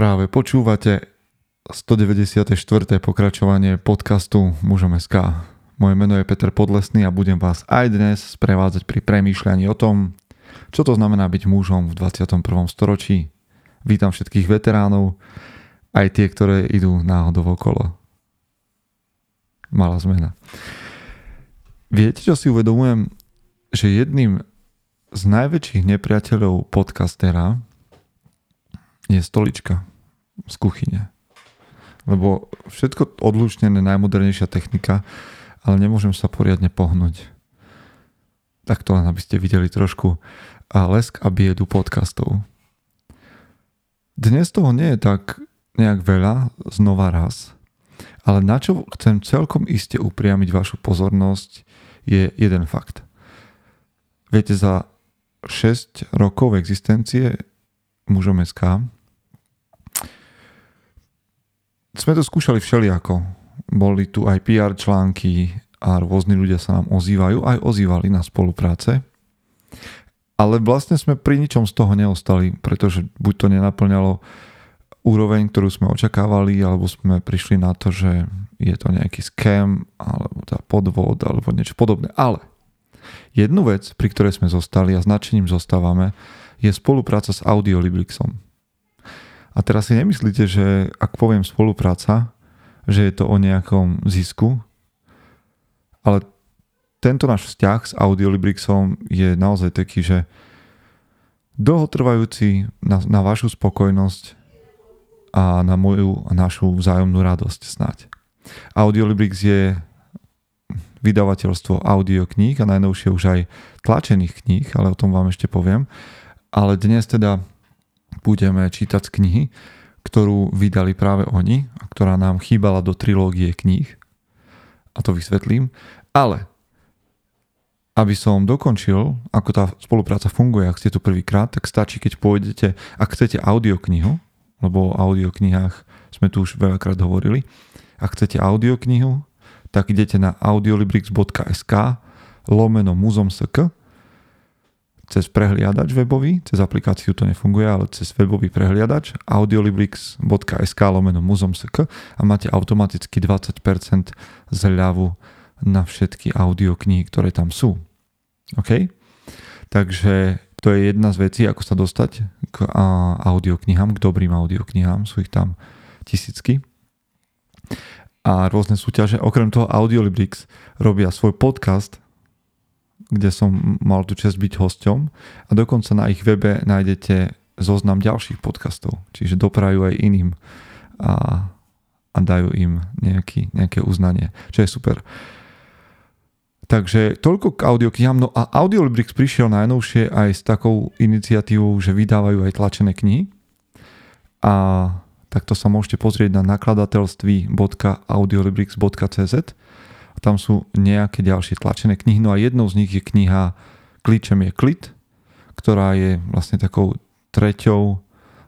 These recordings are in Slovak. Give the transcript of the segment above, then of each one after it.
Práve počúvate 194. pokračovanie podcastu Mužom SK. Moje meno je Peter Podlesný a budem vás aj dnes sprevádzať pri premýšľaní o tom, čo to znamená byť mužom v 21. storočí. Vítam všetkých veteránov, aj tie, ktoré idú náhodou okolo. Malá zmena. Viete, čo si uvedomujem? Že jedným z najväčších nepriateľov podcastera je stolička z kuchyne. Lebo všetko odlučnené, najmodernejšia technika, ale nemôžem sa poriadne pohnúť. Tak to len, aby ste videli trošku a lesk a biedu podcastov. Dnes toho nie je tak nejak veľa, znova raz, ale na čo chcem celkom iste upriamiť vašu pozornosť je jeden fakt. Viete, za 6 rokov existencie mužom sme to skúšali všelijako. Boli tu aj PR články a rôzni ľudia sa nám ozývajú, aj ozývali na spolupráce. Ale vlastne sme pri ničom z toho neostali, pretože buď to nenaplňalo úroveň, ktorú sme očakávali, alebo sme prišli na to, že je to nejaký scam, alebo teda podvod, alebo niečo podobné. Ale jednu vec, pri ktorej sme zostali a značením zostávame, je spolupráca s Audiolibrixom. A teraz si nemyslíte, že ak poviem spolupráca, že je to o nejakom zisku, ale tento náš vzťah s Audiolibrixom je naozaj taký, že dlhotrvajúci na, na vašu spokojnosť a na moju a našu vzájomnú radosť snať. Audiolibrix je vydavateľstvo audiokníh a najnovšie už aj tlačených kníh, ale o tom vám ešte poviem. Ale dnes teda budeme čítať z knihy, ktorú vydali práve oni a ktorá nám chýbala do trilógie kníh. A to vysvetlím. Ale aby som dokončil, ako tá spolupráca funguje, ak ste tu prvýkrát, tak stačí, keď pôjdete, ak chcete audioknihu, lebo o audioknihách sme tu už veľakrát hovorili, ak chcete audioknihu, tak idete na audiolibrix.sk lomeno muzom.sk cez prehliadač webový, cez aplikáciu to nefunguje, ale cez webový prehliadač audiolibrix.sk lomeno muzom.sk a máte automaticky 20% zľavu na všetky audioknihy, ktoré tam sú. OK? Takže to je jedna z vecí, ako sa dostať k audioknihám, k dobrým audioknihám. Sú ich tam tisícky. A rôzne súťaže. Okrem toho Audiolibrix robia svoj podcast kde som mal tu čest byť hosťom a dokonca na ich webe nájdete zoznam ďalších podcastov, čiže doprajú aj iným a, a dajú im nejaký, nejaké uznanie, čo je super. Takže toľko k audioknihám. No a Audiolibrix prišiel najnovšie aj s takou iniciatívou, že vydávajú aj tlačené knihy. A takto sa môžete pozrieť na nakladateľství.audiolibrix.cz tam sú nejaké ďalšie tlačené knihy. No a jednou z nich je kniha Kličem je klit, ktorá je vlastne takou treťou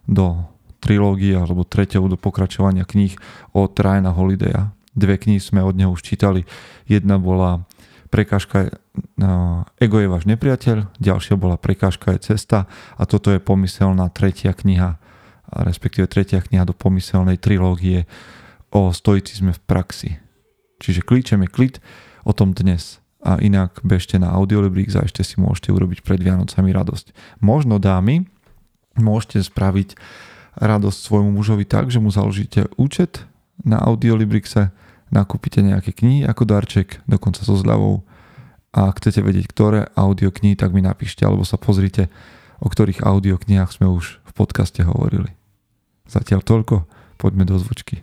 do trilógie alebo treťou do pokračovania kníh od Ryana Holidaya. Dve knihy sme od neho už čítali. Jedna bola Prekážka no, Ego je váš nepriateľ, ďalšia bola Prekážka je cesta a toto je pomyselná tretia kniha, respektíve tretia kniha do pomyselnej trilógie o stoicizme v praxi. Čiže klíčem je klit o tom dnes. A inak bežte na Audiolibrix a ešte si môžete urobiť pred Vianocami radosť. Možno dámy, môžete spraviť radosť svojmu mužovi tak, že mu založíte účet na Audiolibrixe, nakúpite nejaké knihy ako darček, dokonca so zľavou a chcete vedieť, ktoré audioknihy, tak mi napíšte alebo sa pozrite, o ktorých audioknihách sme už v podcaste hovorili. Zatiaľ toľko, poďme do zvučky.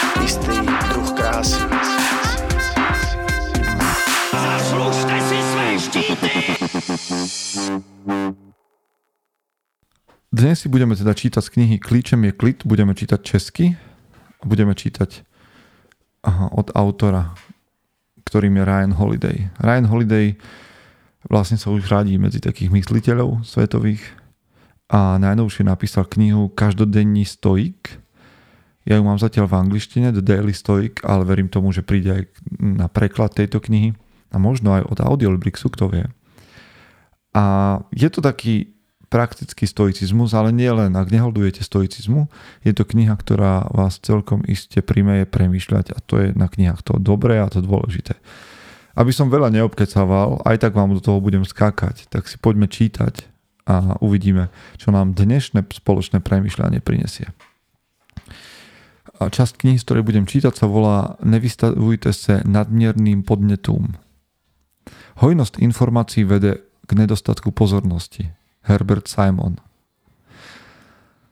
Istý druh krásy. Zaslužte si své štíty! Dnes si budeme teda čítať z knihy Klíčem je klid, budeme čítať česky a budeme čítať aha, od autora, ktorým je Ryan Holiday. Ryan Holiday vlastne sa už radí medzi takých mysliteľov svetových a najnovšie napísal knihu Každodenní stoik. Ja ju mám zatiaľ v angličtine, The Daily Stoic, ale verím tomu, že príde aj na preklad tejto knihy a možno aj od Audiolibrixu, kto vie. A je to taký praktický stoicizmus, ale nie len, ak neholdujete stoicizmu, je to kniha, ktorá vás celkom iste primeje premýšľať a to je na knihách to dobré a to dôležité. Aby som veľa neobkecával, aj tak vám do toho budem skákať, tak si poďme čítať a uvidíme, čo nám dnešné spoločné premýšľanie prinesie. A časť knihy, z ktorej budem čítať, sa volá Nevystavujte sa nadmierným podnetom. Hojnosť informácií vede k nedostatku pozornosti. Herbert Simon.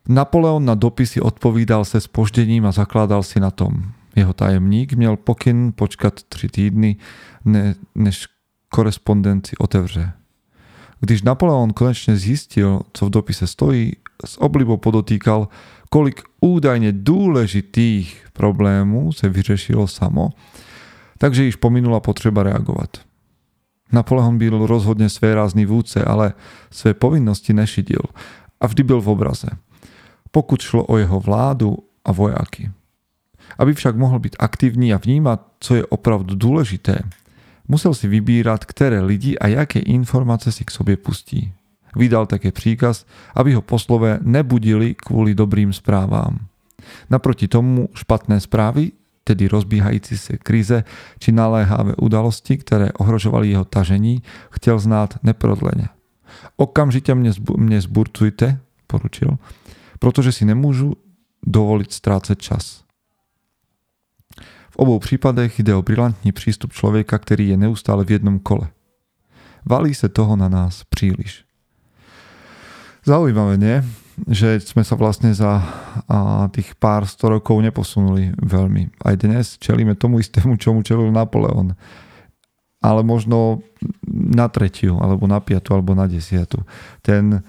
Napoleon na dopisy odpovídal se spoždením a zakládal si na tom. Jeho tajemník měl pokyn počkat tři týdny, ne, než korespondenci otevře. Když Napoleon konečne zistil, co v dopise stojí, s oblibou podotýkal, kolik údajne dôležitých problémů se vyřešilo samo, takže již pominula potreba reagovať. Napoleon byl rozhodne svérázny vůdce, ale své povinnosti nešidil a vždy byl v obraze. Pokud šlo o jeho vládu a vojáky. Aby však mohl být aktivní a vnímat, co je opravdu důležité, musel si vybírat, které lidi a jaké informace si k sobě pustí. Vydal také příkaz, aby ho poslové nebudili kvůli dobrým správám. Naproti tomu špatné správy tedy rozbíhající se krize či naléhavé udalosti, které ohrožovali jeho tažení, chtěl znát neprodleně. Okamžite mne, zbu- mne zburcujte, poručil, protože si nemôžu dovoliť strácať čas. V obou prípadech ide o brilantní prístup človeka, ktorý je neustále v jednom kole. Valí sa toho na nás príliš. Zaujímavé, nie? že sme sa vlastne za a, tých pár sto rokov neposunuli veľmi. Aj dnes čelíme tomu istému, čomu čelil Napoleon. Ale možno na tretiu, alebo na piatu, alebo na desiatu. Ten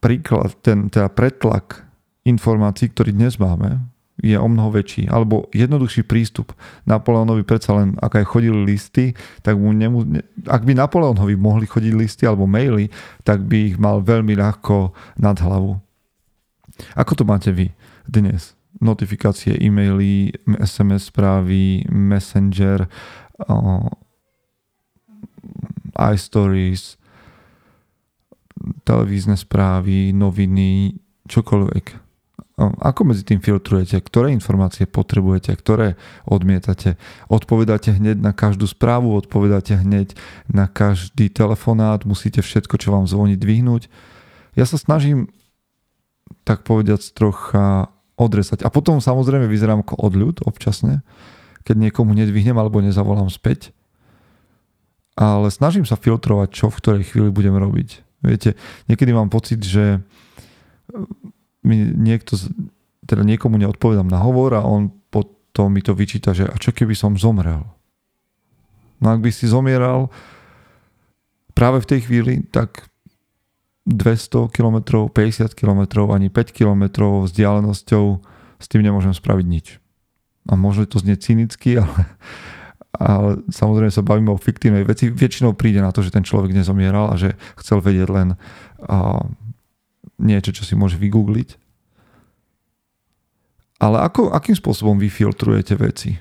príklad, ten teda pretlak informácií, ktorý dnes máme, je o mnoho väčší. Alebo jednoduchší prístup. Napoleonovi predsa len, ak aj chodili listy, tak mu nemu, ak by Napoleonovi mohli chodiť listy alebo maily, tak by ich mal veľmi ľahko nad hlavu. Ako to máte vy dnes? Notifikácie, e-maily, SMS správy, Messenger, uh, iStories, televízne správy, noviny, čokoľvek ako medzi tým filtrujete? Ktoré informácie potrebujete? Ktoré odmietate? Odpovedáte hneď na každú správu? Odpovedáte hneď na každý telefonát? Musíte všetko, čo vám zvoní, dvihnúť? Ja sa snažím tak povediať trocha odresať. A potom samozrejme vyzerám ako odľud občasne, keď niekomu nedvihnem alebo nezavolám späť. Ale snažím sa filtrovať, čo v ktorej chvíli budem robiť. Viete, niekedy mám pocit, že mi niekto, teda niekomu neodpovedám na hovor a on potom mi to vyčíta, že a čo keby som zomrel? No ak by si zomieral práve v tej chvíli, tak 200 km, 50 km, ani 5 km vzdialenosťou s tým nemôžem spraviť nič. A možno to znie cynicky, ale, ale samozrejme sa bavíme o fiktívnej veci. Väčšinou príde na to, že ten človek nezomieral a že chcel vedieť len a, niečo, čo si môže vygoogliť. Ale ako, akým spôsobom vy veci?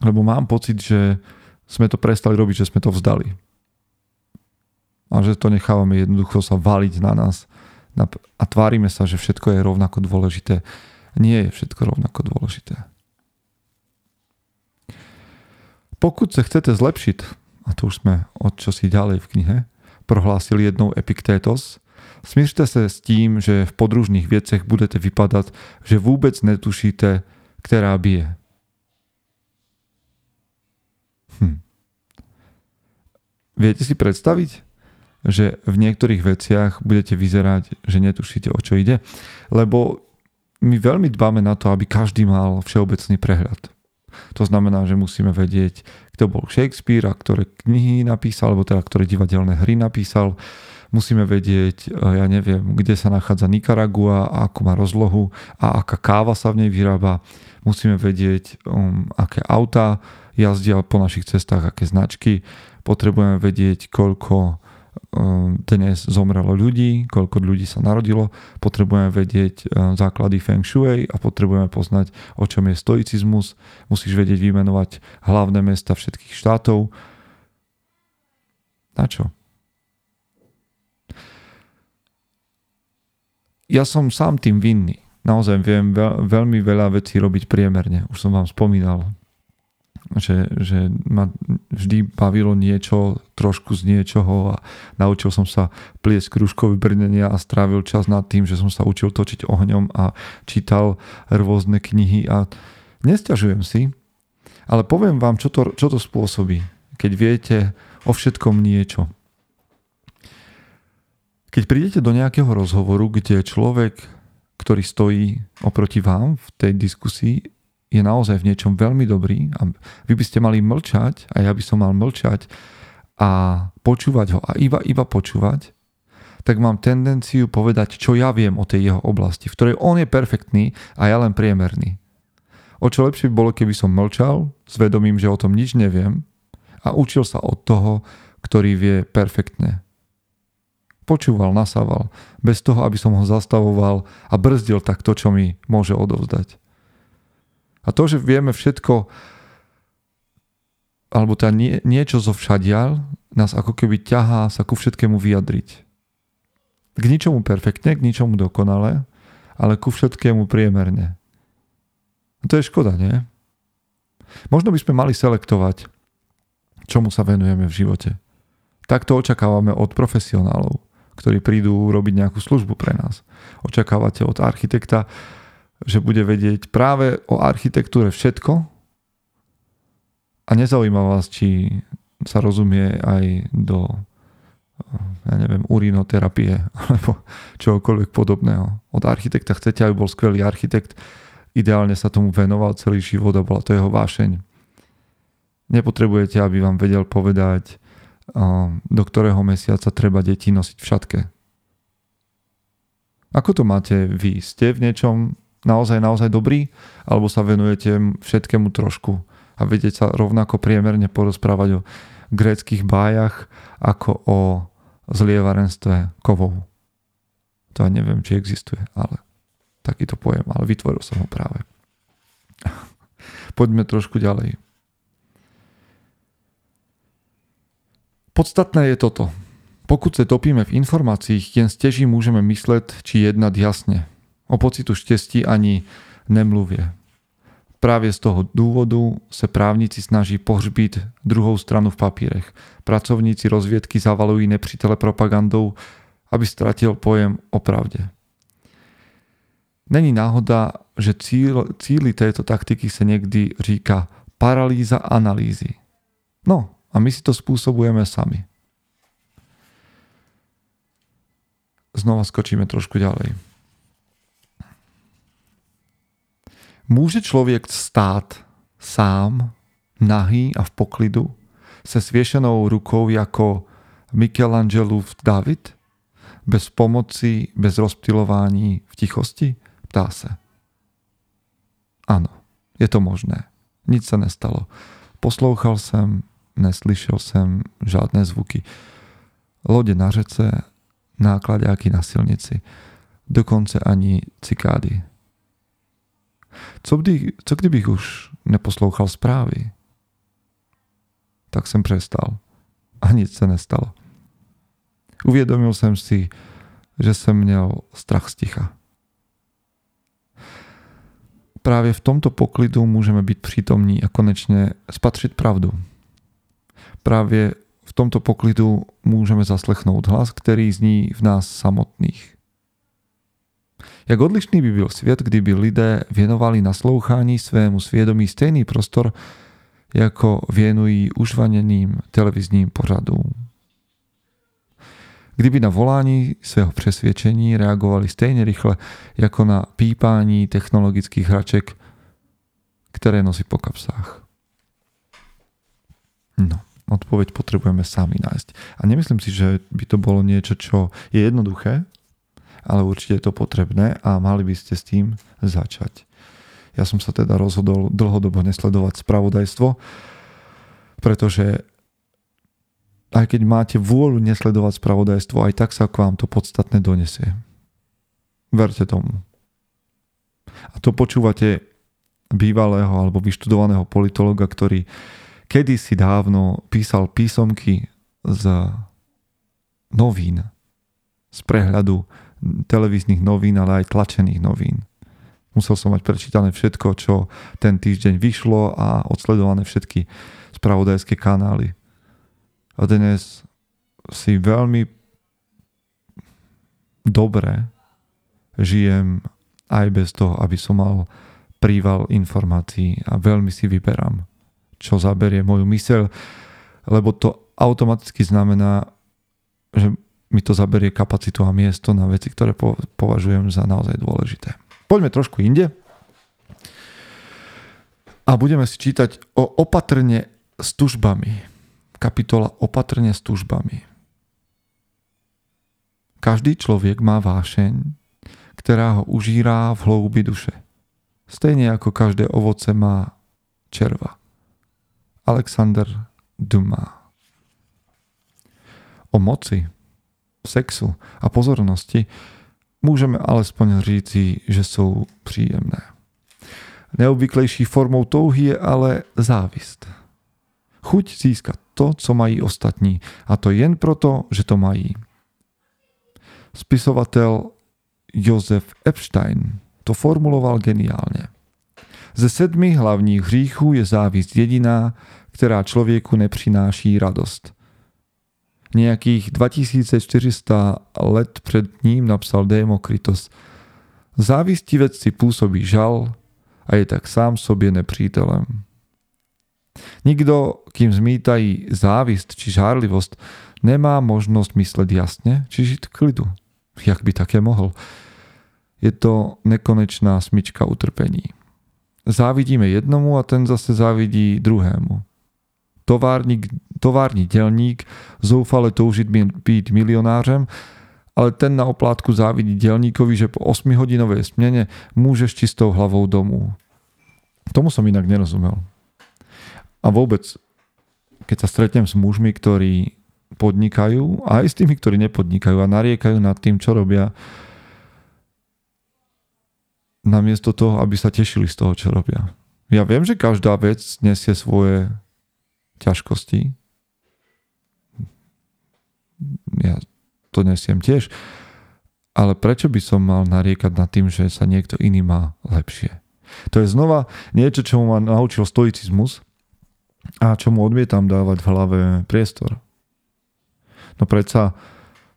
Lebo mám pocit, že sme to prestali robiť, že sme to vzdali. A že to nechávame jednoducho sa valiť na nás a tvárime sa, že všetko je rovnako dôležité. Nie je všetko rovnako dôležité. Pokud sa chcete zlepšiť, a to už sme od čosi ďalej v knihe, prohlásili jednou Epiktétos, Smířte se s tím, že v podružných věcech budete vypadat, že vůbec netušíte, která bije. Hm. Viete si predstaviť, že v niektorých veciach budete vyzerať, že netušíte, o čo ide? Lebo my veľmi dbáme na to, aby každý mal všeobecný prehľad. To znamená, že musíme vedieť, kto bol Shakespeare a ktoré knihy napísal, alebo teda ktoré divadelné hry napísal, musíme vedieť, e, ja neviem, kde sa nachádza Nikaragua, ako má rozlohu a aká káva sa v nej vyrába. Musíme vedieť, um, aké autá jazdia po našich cestách, aké značky. Potrebujeme vedieť, koľko um, dnes zomrelo ľudí, koľko ľudí sa narodilo. Potrebujeme vedieť um, základy Feng Shui a potrebujeme poznať, o čom je stoicizmus. Musíš vedieť vymenovať hlavné mesta všetkých štátov. Na čo? Ja som sám tým vinný. Naozaj viem veľ, veľmi veľa vecí robiť priemerne. Už som vám spomínal, že, že ma vždy bavilo niečo, trošku z niečoho a naučil som sa pliesť kružkové brnenia a strávil čas nad tým, že som sa učil točiť ohňom a čítal rôzne knihy a nestiažujem si, ale poviem vám, čo to, čo to spôsobí, keď viete o všetkom niečo. Keď prídete do nejakého rozhovoru, kde človek, ktorý stojí oproti vám v tej diskusii, je naozaj v niečom veľmi dobrý a vy by ste mali mlčať a ja by som mal mlčať a počúvať ho a iba, iba počúvať, tak mám tendenciu povedať, čo ja viem o tej jeho oblasti, v ktorej on je perfektný a ja len priemerný. O čo lepšie by bolo, keby som mlčal, s vedomím, že o tom nič neviem a učil sa od toho, ktorý vie perfektne počúval, nasával, bez toho, aby som ho zastavoval a brzdil tak to, čo mi môže odovzdať. A to, že vieme všetko, alebo teda nie, niečo zo všadial, nás ako keby ťahá sa ku všetkému vyjadriť. K ničomu perfektne, k ničomu dokonale, ale ku všetkému priemerne. A to je škoda, nie? Možno by sme mali selektovať, čomu sa venujeme v živote. Tak to očakávame od profesionálov ktorí prídu robiť nejakú službu pre nás. Očakávate od architekta, že bude vedieť práve o architektúre všetko a nezaujíma vás, či sa rozumie aj do ja neviem, urinoterapie alebo čokoľvek podobného. Od architekta chcete, aby bol skvelý architekt, ideálne sa tomu venoval celý život a bola to jeho vášeň. Nepotrebujete, aby vám vedel povedať, do ktorého mesiaca treba deti nosiť v šatke. Ako to máte vy? Ste v niečom naozaj, naozaj dobrý? Alebo sa venujete všetkému trošku a vedieť sa rovnako priemerne porozprávať o gréckých bájach ako o zlievarenstve kovov? To ja neviem, či existuje, ale takýto pojem, ale vytvoril som ho práve. Poďme trošku ďalej. Podstatné je toto. Pokud se topíme v informacích, jen stěží můžeme myslet či jednat jasně. O pocitu štěstí ani nemluvě. Právě z toho důvodu se právníci snaží pohřbít druhou stranu v papírech. Pracovníci rozvědky zavalují nepřítele propagandou, aby ztratil pojem o pravdě. Není náhoda, že cíl, cíly této taktiky se někdy říká paralýza analýzy. No, a my si to spôsobujeme sami. Znova skočíme trošku ďalej. Môže človek stát sám, nahý a v poklidu, se sviešenou rukou jako Michelangelův David? Bez pomoci, bez rozptilování v tichosti? Ptá se. Áno, je to možné. Nic sa nestalo. Poslouchal som, neslyšel jsem žádné zvuky. Lode na řece, nákladáky na silnici, dokonce ani cikády. Co, kdy, co kdybych už neposlouchal zprávy? Tak jsem přestal a nic se nestalo. Uvědomil jsem si, že jsem měl strach z ticha. Právě v tomto poklidu můžeme být přítomní a konečně spatřit pravdu právě v tomto poklidu můžeme zaslechnout hlas, který zní v nás samotných. Jak odlišný by byl svět, kdyby lidé věnovali naslouchání svému svědomí stejný prostor, jako věnují užvaněným televizním pořadům. Kdyby na volání svého přesvědčení reagovali stejně rychle jako na pípání technologických hraček, které nosí po kapsách. No. Odpoveď potrebujeme sami nájsť. A nemyslím si, že by to bolo niečo, čo je jednoduché, ale určite je to potrebné a mali by ste s tým začať. Ja som sa teda rozhodol dlhodobo nesledovať spravodajstvo, pretože aj keď máte vôľu nesledovať spravodajstvo, aj tak sa k vám to podstatné donesie. Verte tomu. A to počúvate bývalého alebo vyštudovaného politologa, ktorý kedysi dávno písal písomky z novín, z prehľadu televíznych novín, ale aj tlačených novín. Musel som mať prečítané všetko, čo ten týždeň vyšlo a odsledované všetky spravodajské kanály. A dnes si veľmi dobre žijem aj bez toho, aby som mal príval informácií a veľmi si vyberám, čo zaberie moju myseľ, lebo to automaticky znamená, že mi to zaberie kapacitu a miesto na veci, ktoré považujem za naozaj dôležité. Poďme trošku inde. A budeme si čítať o opatrne s tužbami. Kapitola opatrne s tužbami. Každý človek má vášeň, ktorá ho užírá v hloubi duše. Stejne ako každé ovoce má červa. Alexander Dumas. O moci, sexu a pozornosti Môžeme alespoň říci, že sú príjemné. Neobvyklejší formou touhy je ale závist. Chuť získať to, co mají ostatní, a to jen proto, že to mají. Spisovatel Josef Epstein to formuloval geniálne. Ze sedmi hlavních hříchů je závist jediná, která člověku nepřináší radost – Nejakých 2400 let pred ním napsal Demokritos. Závistivec si pôsobí žal a je tak sám sobě nepřítelem. Nikto, kým zmítají závist či žárlivosť, nemá možnosť mysleť jasne či žiť klidu. Jak by také mohol? Je to nekonečná smyčka utrpení. Závidíme jednomu a ten zase závidí druhému. Továrnik továrny delník zoufale toužiť byť milionářem, ale ten na oplátku závidí delníkovi, že po 8-hodinovej smene môže s čistou hlavou domů. Tomu som inak nerozumel. A vôbec, keď sa stretnem s mužmi, ktorí podnikajú, a aj s tými, ktorí nepodnikajú a nariekajú nad tým, čo robia, namiesto toho, aby sa tešili z toho, čo robia. Ja viem, že každá vec nesie svoje ťažkosti, ja to nesiem tiež. Ale prečo by som mal nariekať nad tým, že sa niekto iný má lepšie? To je znova niečo, čo ma naučil stoicizmus a čo odmietam dávať v hlave priestor. No predsa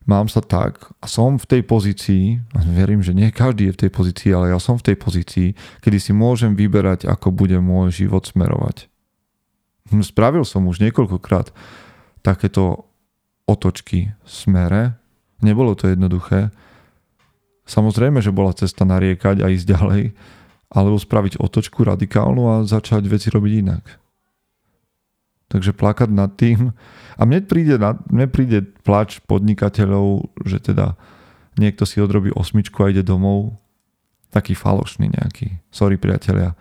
mám sa tak a som v tej pozícii, verím, že nie každý je v tej pozícii, ale ja som v tej pozícii, kedy si môžem vyberať, ako bude môj život smerovať. Spravil som už niekoľkokrát takéto otočky smere. Nebolo to jednoduché. Samozrejme, že bola cesta nariekať a ísť ďalej, alebo spraviť otočku radikálnu a začať veci robiť inak. Takže plakať nad tým. A mne príde, mne príde plač podnikateľov, že teda niekto si odrobí osmičku a ide domov. Taký falošný nejaký. Sorry priatelia.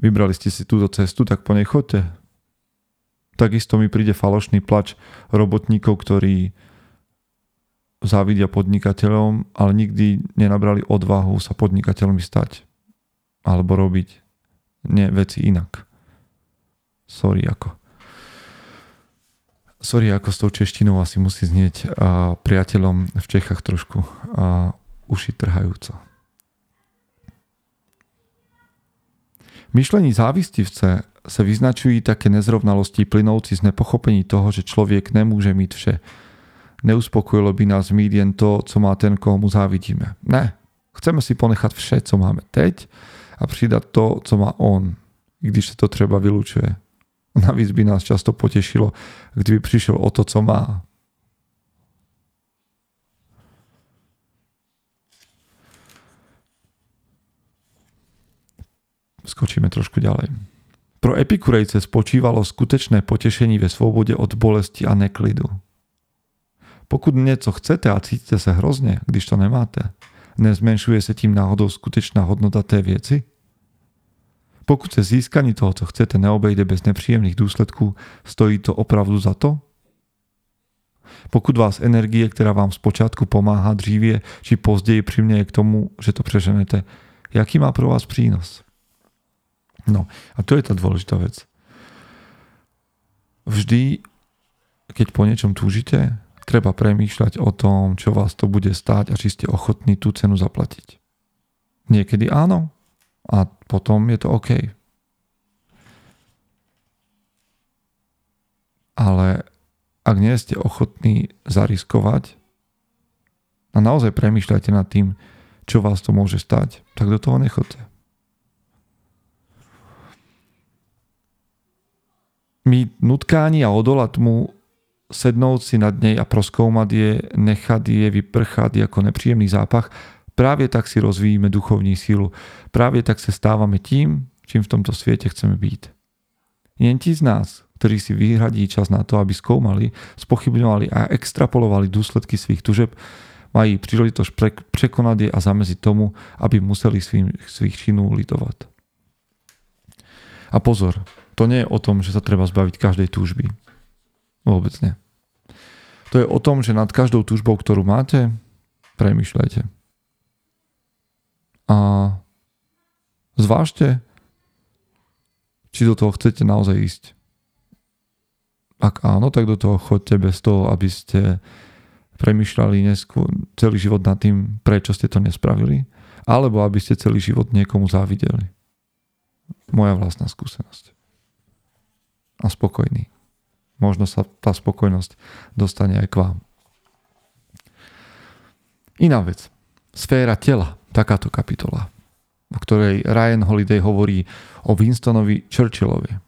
Vybrali ste si túto cestu, tak po nej chodte Takisto mi príde falošný plač robotníkov, ktorí závidia podnikateľom, ale nikdy nenabrali odvahu sa podnikateľmi stať. Alebo robiť nie, veci inak. Sorry ako. Sorry ako s tou češtinou asi musí znieť a priateľom v Čechách trošku a uši trhajúco. Myšlení závistivce sa vyznačují také nezrovnalosti plynoucí z nepochopení toho, že člověk nemůže mít vše. Neuspokojilo by nás mít jen to, co má ten, koho mu závidíme. Ne. Chceme si ponechat vše, co máme teď a přidat to, co má on, když se to třeba vylučuje. Navíc by nás často potešilo, kdyby přišel o to, co má. Skočíme trošku ďalej. Pro epikurejce spočívalo skutečné potešení ve svobode od bolesti a neklidu. Pokud něco chcete a cítite sa hrozne, když to nemáte, nezmenšuje sa tím náhodou skutečná hodnota té věci? Pokud se získaní toho, co chcete, neobejde bez nepříjemných důsledků, stojí to opravdu za to? Pokud vás energie, která vám zpočátku pomáhá dřívě či později přiměje k tomu, že to přeženete, jaký má pro vás přínos? No a to je tá dôležitá vec. Vždy, keď po niečom túžite, treba premýšľať o tom, čo vás to bude stáť a či ste ochotní tú cenu zaplatiť. Niekedy áno a potom je to OK. Ale ak nie ste ochotní zariskovať a naozaj premýšľajte nad tým, čo vás to môže stať, tak do toho nechoďte. My nutkání a odolať mu sednout si nad nej a proskoumat je, nechat je vyprchat jako nepříjemný zápach, právě tak si rozvíjíme duchovní sílu. Právě tak se stáváme tím, čím v tomto světě chceme být. Jen ti z nás, kteří si vyhradí čas na to, aby zkoumali, spochybňovali a extrapolovali důsledky svých tužeb, mají příležitost překonat je a zamezit tomu, aby museli svým, svých činů litovat. A pozor, to nie je o tom, že sa treba zbaviť každej túžby. Vôbec nie. To je o tom, že nad každou túžbou, ktorú máte, premyšľajte. A zvážte, či do toho chcete naozaj ísť. Ak áno, tak do toho chodte bez toho, aby ste premyšľali neskôr celý život nad tým, prečo ste to nespravili, alebo aby ste celý život niekomu závideli. Moja vlastná skúsenosť. A spokojný možno sa tá spokojnosť dostane aj k vám. Iná vec. Sféra tela. Takáto kapitola, o ktorej Ryan Holiday hovorí o Winstonovi Churchillovi.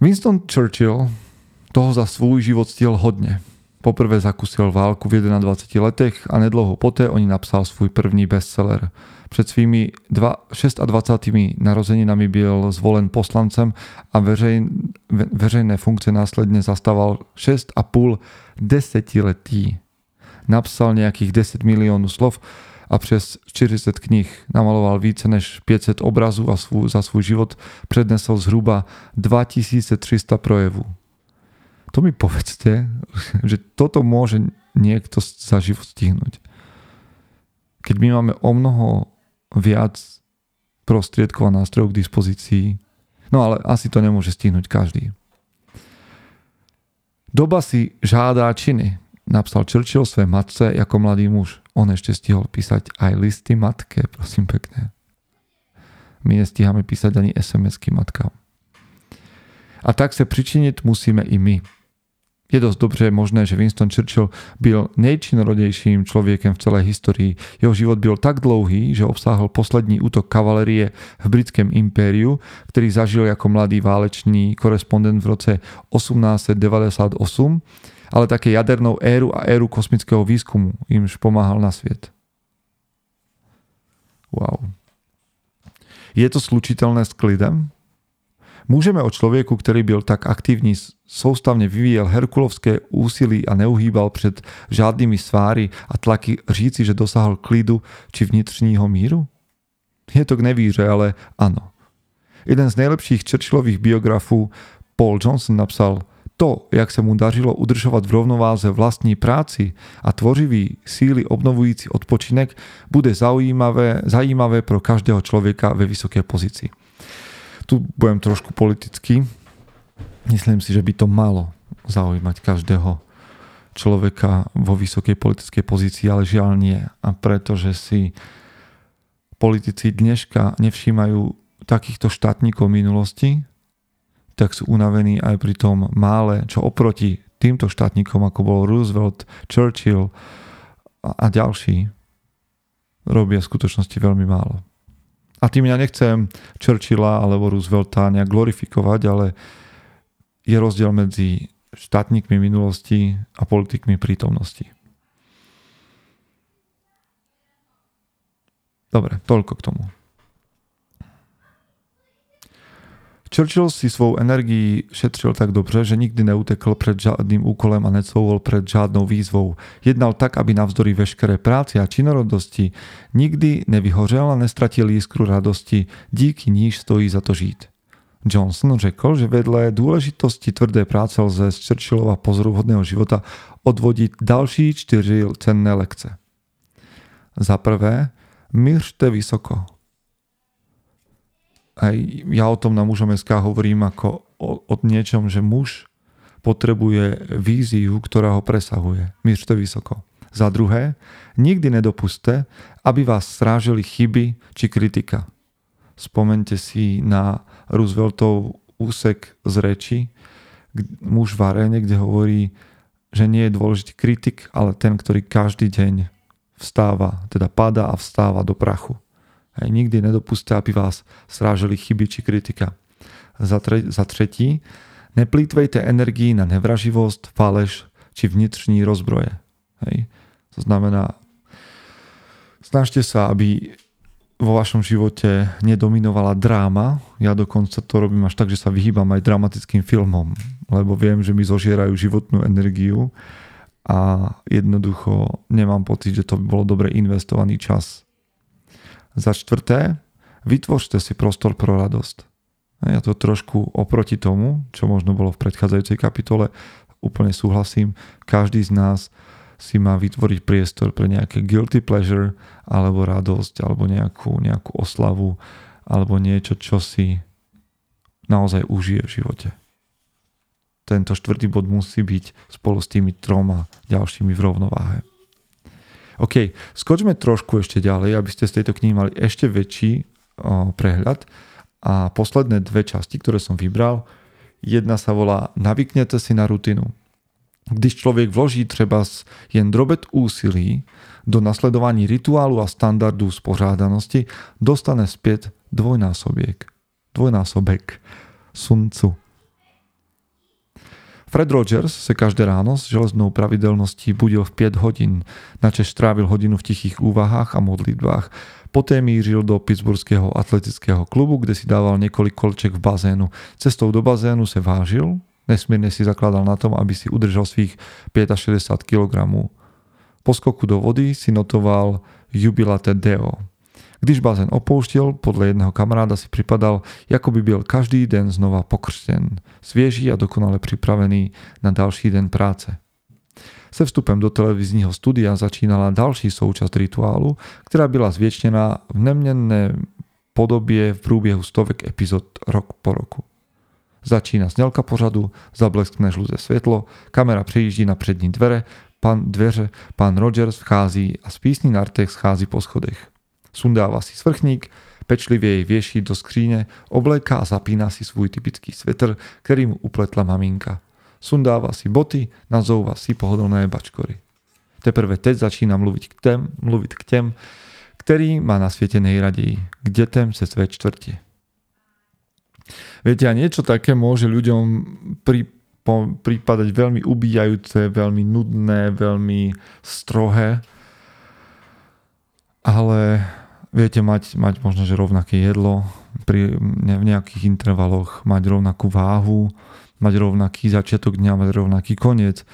Winston Churchill toho za svůj život stiel hodne. Poprvé zakusil válku v 21 letech a nedlouho poté oni napsal svůj první bestseller – před svými 26 narozeninami byl zvolen poslancem a veřejn, ve, veřejné funkce následně zastával 6,5 desetiletí. Napsal nějakých 10 milionů slov a přes 40 knih namaloval více než 500 obrazů a svů, za svůj život přednesl zhruba 2300 projevů. To mi povedzte, že toto môže niekto za život stihnúť. Keď my máme o mnoho viac prostriedkov a nástrojov k dispozícii. No ale asi to nemôže stihnúť každý. Doba si žádá činy, napsal Churchill své matce ako mladý muž. On ešte stihol písať aj listy matke, prosím pekne. My nestíhame písať ani SMS-ky matkám. A tak se pričiniť musíme i my. Je dosť dobře možné, že Winston Churchill byl nejčinorodejším člověkem v celé historii. Jeho život byl tak dlouhý, že obsáhl poslední útok kavalerie v britském impériu, který zažil jako mladý válečný korespondent v roce 1898, ale také jadernou éru a éru kosmického výzkumu, jimž pomáhal na svět. Wow. Je to slučitelné s klidem? Můžeme o člověku, který byl tak aktivní, soustavně vyvíjel herkulovské úsilí a neuhýbal před žádnými sváry a tlaky říci, že dosáhl klidu či vnitřního míru? Je to k nevíře, ale ano. Jeden z nejlepších Churchillových biografů, Paul Johnson, napsal to, jak se mu dařilo udržovat v rovnováze vlastní práci a tvořivý síly obnovující odpočinek, bude zaujímavé, zajímavé pro každého člověka ve vysoké pozici tu budem trošku politický. Myslím si, že by to malo zaujímať každého človeka vo vysokej politickej pozícii, ale žiaľ nie. A pretože si politici dneška nevšímajú takýchto štátnikov minulosti, tak sú unavení aj pri tom mále, čo oproti týmto štátnikom, ako bol Roosevelt, Churchill a ďalší, robia v skutočnosti veľmi málo. A tým ja nechcem Churchilla alebo Roosevelta nejak glorifikovať, ale je rozdiel medzi štátnikmi minulosti a politikmi prítomnosti. Dobre, toľko k tomu. Churchill si svou energií šetřil tak dobře, že nikdy neutekl před žádným úkolem a necouvol před žádnou výzvou. Jednal tak, aby navzdory veškeré práci a činorodosti nikdy nevyhořel a nestratil jiskru radosti, díky níž stojí za to žít. Johnson řekl, že vedle důležitosti tvrdé práce lze z Churchillova pozoruhodného života odvodit další čtyři cenné lekce. Za prvé, mířte vysoko. Aj ja o tom na mužom SK hovorím ako o, o niečom, že muž potrebuje víziu, ktorá ho presahuje. Mířte vysoko. Za druhé, nikdy nedopuste, aby vás strážili chyby či kritika. Spomente si na Rooseveltov úsek z reči, muž v aréne, kde hovorí, že nie je dôležitý kritik, ale ten, ktorý každý deň vstáva, teda pada a vstáva do prachu. Hej, nikdy nedopustte, aby vás strážili chyby či kritika. Za, tre, za třetí, neplýtvejte energii na nevraživosť, faleš či vnitřní rozbroje. Hej. To znamená, snažte sa, aby vo vašom živote nedominovala dráma. Ja dokonca to robím až tak, že sa vyhýbam aj dramatickým filmom, lebo viem, že mi zožierajú životnú energiu a jednoducho nemám pocit, že to by bolo dobre investovaný čas. Za štvrté, vytvořte si prostor pro radosť. Ja to trošku oproti tomu, čo možno bolo v predchádzajúcej kapitole, úplne súhlasím. Každý z nás si má vytvoriť priestor pre nejaké guilty pleasure alebo radosť alebo nejakú, nejakú oslavu alebo niečo, čo si naozaj užije v živote. Tento štvrtý bod musí byť spolu s tými troma ďalšími v rovnováhe. OK, skočme trošku ešte ďalej, aby ste z tejto knihy mali ešte väčší o, prehľad. A posledné dve časti, ktoré som vybral, jedna sa volá Navyknete si na rutinu. Když člověk vloží třeba jen drobet úsilí do nasledování rituálu a standardu spořádanosti, dostane zpět dvojnásobiek. Dvojnásobek. Suncu. Fred Rogers se každé ráno s železnou pravidelností budil v 5 hodin, načež strávil hodinu v tichých úvahách a modlitbách. Poté mířil do Pittsburghského atletického klubu, kde si dával několik kolček v bazénu. Cestou do bazénu se vážil, Nesmierne si zakladal na tom, aby si udržal svých 65 kg. Po skoku do vody si notoval jubilate deo. Když bazén opouštěl, podle jedného kamaráda si připadal, jako by byl každý den znova pokřtěn, svěží a dokonale připravený na další den práce. Se vstupem do televizního studia začínala další současť rituálu, která byla zvětšněná v neměnné podobě v průběhu stovek epizod rok po roku. Začína snělka pořadu, zableskne žluté světlo, kamera přejíždí na přední dvere, pan dveře, pan Rogers vchází a z písní na rtech schází po schodech. Sundává si svrchník, pečlivě jej věší do skříně, obléká a zapíná si svůj typický svetr, který mu upletla maminka. Sundává si boty, nazouvá si pohodlné bačkory. Teprve teď začíná mluvit k těm, mluvit k těm, který má na světě nejraději, k dětem se své čtvrti. Viete, a niečo také môže ľuďom pri, po, prípadať veľmi ubíjajúce, veľmi nudné, veľmi strohé, ale viete mať, mať možno, že rovnaké jedlo pri, ne, v nejakých intervaloch, mať rovnakú váhu, mať rovnaký začiatok dňa, mať rovnaký koniec.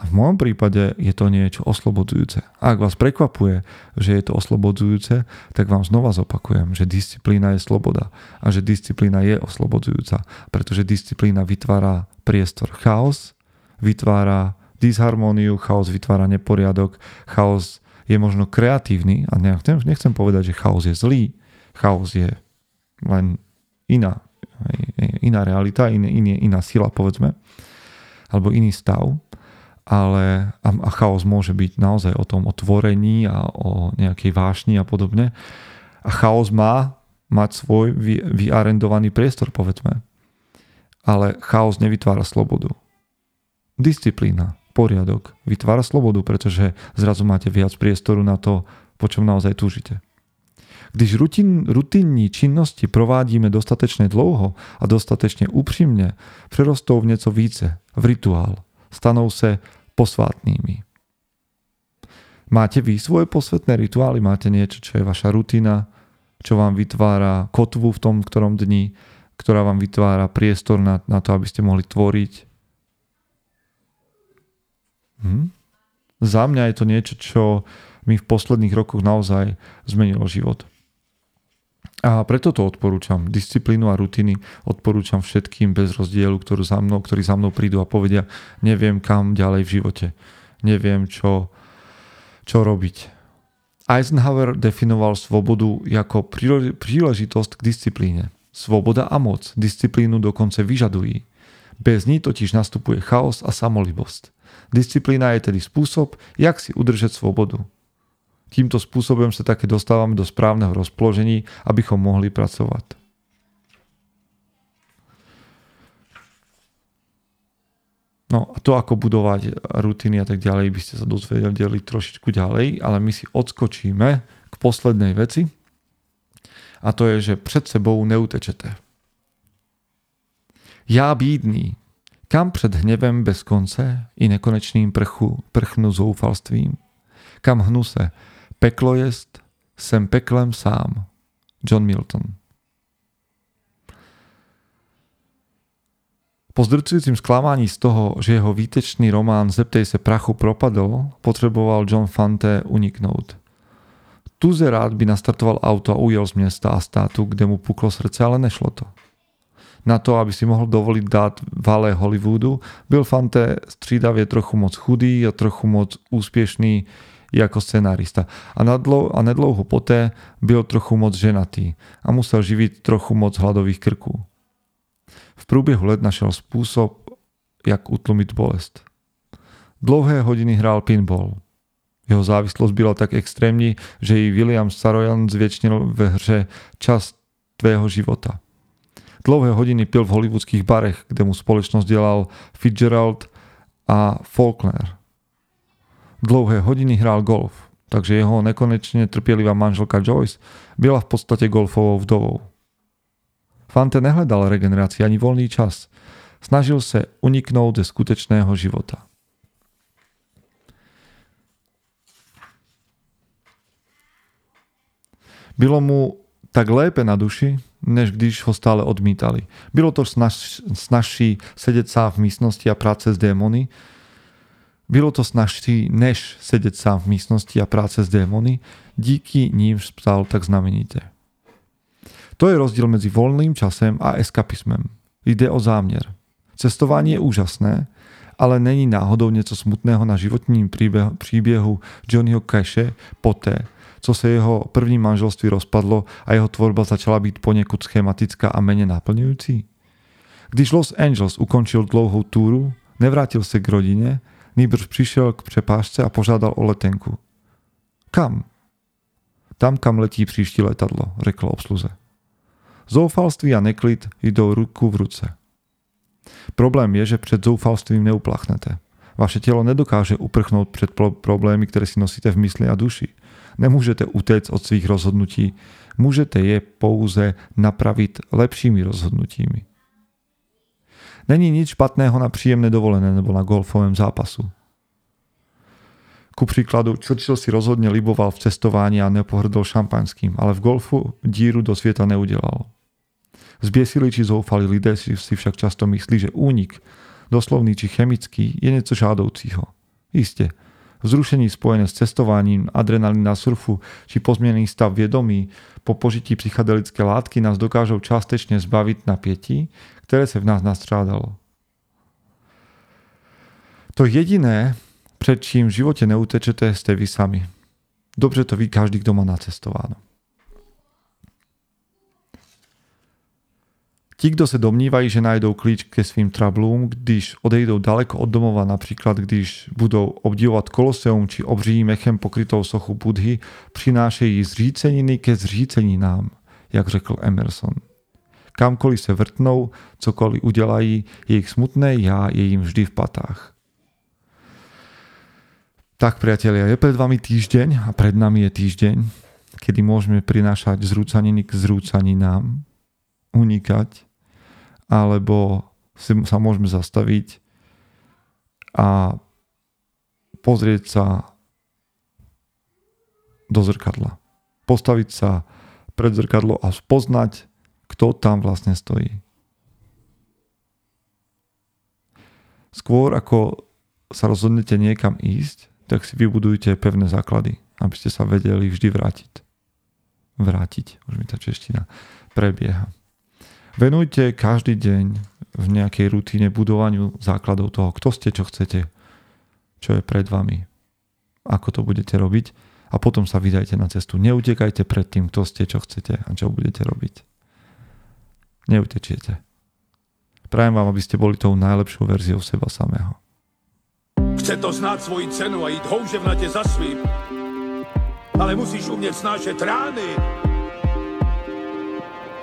A v môjom prípade je to niečo oslobodzujúce. A ak vás prekvapuje, že je to oslobodzujúce, tak vám znova zopakujem, že disciplína je sloboda a že disciplína je oslobodzujúca, pretože disciplína vytvára priestor. Chaos vytvára disharmóniu, chaos vytvára neporiadok, chaos je možno kreatívny a nechcem, nechcem povedať, že chaos je zlý, chaos je len iná, iná realita, iná, iná sila povedzme, alebo iný stav ale a, a chaos môže byť naozaj o tom otvorení a o nejakej vášni a podobne. A chaos má mať svoj vy, vyarendovaný priestor, povedzme. Ale chaos nevytvára slobodu. Disciplína, poriadok vytvára slobodu, pretože zrazu máte viac priestoru na to, po čom naozaj túžite. Když rutin, rutinní činnosti provádíme dostatečne dlouho a dostatečne úprimne, prerostou v nieco více, v rituál, stanou se posvátnými. Máte vy svoje posvetné rituály, máte niečo, čo je vaša rutina, čo vám vytvára kotvu v tom ktorom dni, ktorá vám vytvára priestor na, na to, aby ste mohli tvoriť. Hm? Za mňa je to niečo, čo mi v posledných rokoch naozaj zmenilo život. A preto to odporúčam. Disciplínu a rutiny odporúčam všetkým bez rozdielu, ktorú za mnou, ktorí za mnou prídu a povedia, neviem kam ďalej v živote. Neviem, čo, čo robiť. Eisenhower definoval svobodu ako príležitosť k disciplíne. Svoboda a moc disciplínu dokonce vyžadujú. Bez ní totiž nastupuje chaos a samolibosť. Disciplína je tedy spôsob, jak si udržať svobodu. Týmto spôsobom sa také dostávame do správneho rozpoložení, abychom mohli pracovať. No a to, ako budovať rutiny a tak ďalej, by ste sa dozvedeli trošičku ďalej, ale my si odskočíme k poslednej veci a to je, že před sebou neutečete. Já bídný, kam před hněvem bez konce i nekonečným prchu prchnu zoufalstvím? Kam hnu se, Peklo jest, sem peklem sám. John Milton. Po zdrcujúcim sklamaní z toho, že jeho výtečný román Zeptej se prachu propadol, potreboval John Fante uniknúť. Tuze rád by nastartoval auto a ujel z mesta a státu, kde mu puklo srdce, ale nešlo to. Na to, aby si mohol dovoliť dát valé Hollywoodu, byl Fante střídavě trochu moc chudý a trochu moc úspěšný ako scenárista. A, nadlo, a nedlouho poté byl trochu moc ženatý a musel živiť trochu moc hladových krků. V průběhu let našel spôsob, jak utlumit bolest. Dlouhé hodiny hrál pinball. Jeho závislosť byla tak extrémní, že i William Sarojan zvětšnil ve hře čas tvého života. Dlouhé hodiny pil v hollywoodských barech, kde mu společnosť dělal Fitzgerald a Faulkner. Dlouhé hodiny hrál golf, takže jeho nekonečne trpielivá manželka Joyce byla v podstate golfovou vdovou. Fante nehledal regenerácii ani voľný čas. Snažil sa uniknúť ze skutečného života. Bylo mu tak lépe na duši, než když ho stále odmítali. Bylo to snaž, snažší sedět sám v místnosti a práce s démony, bylo to snažší, než sedět sám v místnosti a práce s démony, díky ním stal tak znamenite. To je rozdíl mezi voľným časem a eskapismem. Jde o záměr. Cestování je úžasné, ale není náhodou něco smutného na životním příběhu Johnnyho Cashe poté, co se jeho první manželství rozpadlo a jeho tvorba začala být poněkud schematická a menej naplňující? Když Los Angeles ukončil dlouhou túru, nevrátil se k rodine, Nýbrž přišel k přepážce a požádal o letenku. Kam? Tam, kam letí příští letadlo, řekl obsluze. Zoufalství a neklid jdou ruku v ruce. Problém je, že před zoufalstvím neuplachnete. Vaše tělo nedokáže uprchnout před problémy, které si nosíte v mysli a duši. Nemůžete utéct od svých rozhodnutí, můžete je pouze napravit lepšími rozhodnutími. Není nič špatného na príjemné dovolené nebo na golfovém zápasu. Ku príkladu, Churchill si rozhodne liboval v cestovaní a nepohrdol šampanským, ale v golfu díru do sveta neudelal. Zbiesili či zoufali lidé si však často myslí, že únik, doslovný či chemický, je niečo žádoucího. Isté, vzrušení spojené s cestovaním, adrenalín na surfu či pozmienený stav viedomí po požití psychedelické látky nás dokážou částečne zbaviť napätí, ktoré sa v nás nastrádalo. To jediné, pred čím v živote neutečete, ste vy sami. Dobře to ví každý, kto má nacestováno. Ti, kdo se domnívají, že najdou klíč ke svým trablům, když odejdou daleko od domova, například když budou obdivovat koloseum či obří mechem pokrytou sochu Budhy, přinášejí zříceniny ke zříceninám, jak řekl Emerson. Kamkoliv se vrtnou, cokoliv udělají, jejich smutné já je jim vždy v patách. Tak, priatelia, je pred vami týždeň a pred nami je týždeň, kedy môžeme prinášať zrúcaniny k zrúcaninám, unikať, alebo si, sa môžeme zastaviť a pozrieť sa do zrkadla. Postaviť sa pred zrkadlo a spoznať kto tam vlastne stojí. Skôr ako sa rozhodnete niekam ísť, tak si vybudujte pevné základy, aby ste sa vedeli vždy vrátiť. Vrátiť, už mi tá čeština prebieha. Venujte každý deň v nejakej rutine budovaniu základov toho, kto ste, čo chcete, čo je pred vami, ako to budete robiť a potom sa vydajte na cestu. Neutekajte pred tým, kto ste, čo chcete a čo budete robiť. Neutečiete. Prajem vám, aby ste boli tou najlepšou verziou seba samého. Chce to znát svoji cenu a jít houževnatě za svým. Ale musíš umět snášet rány.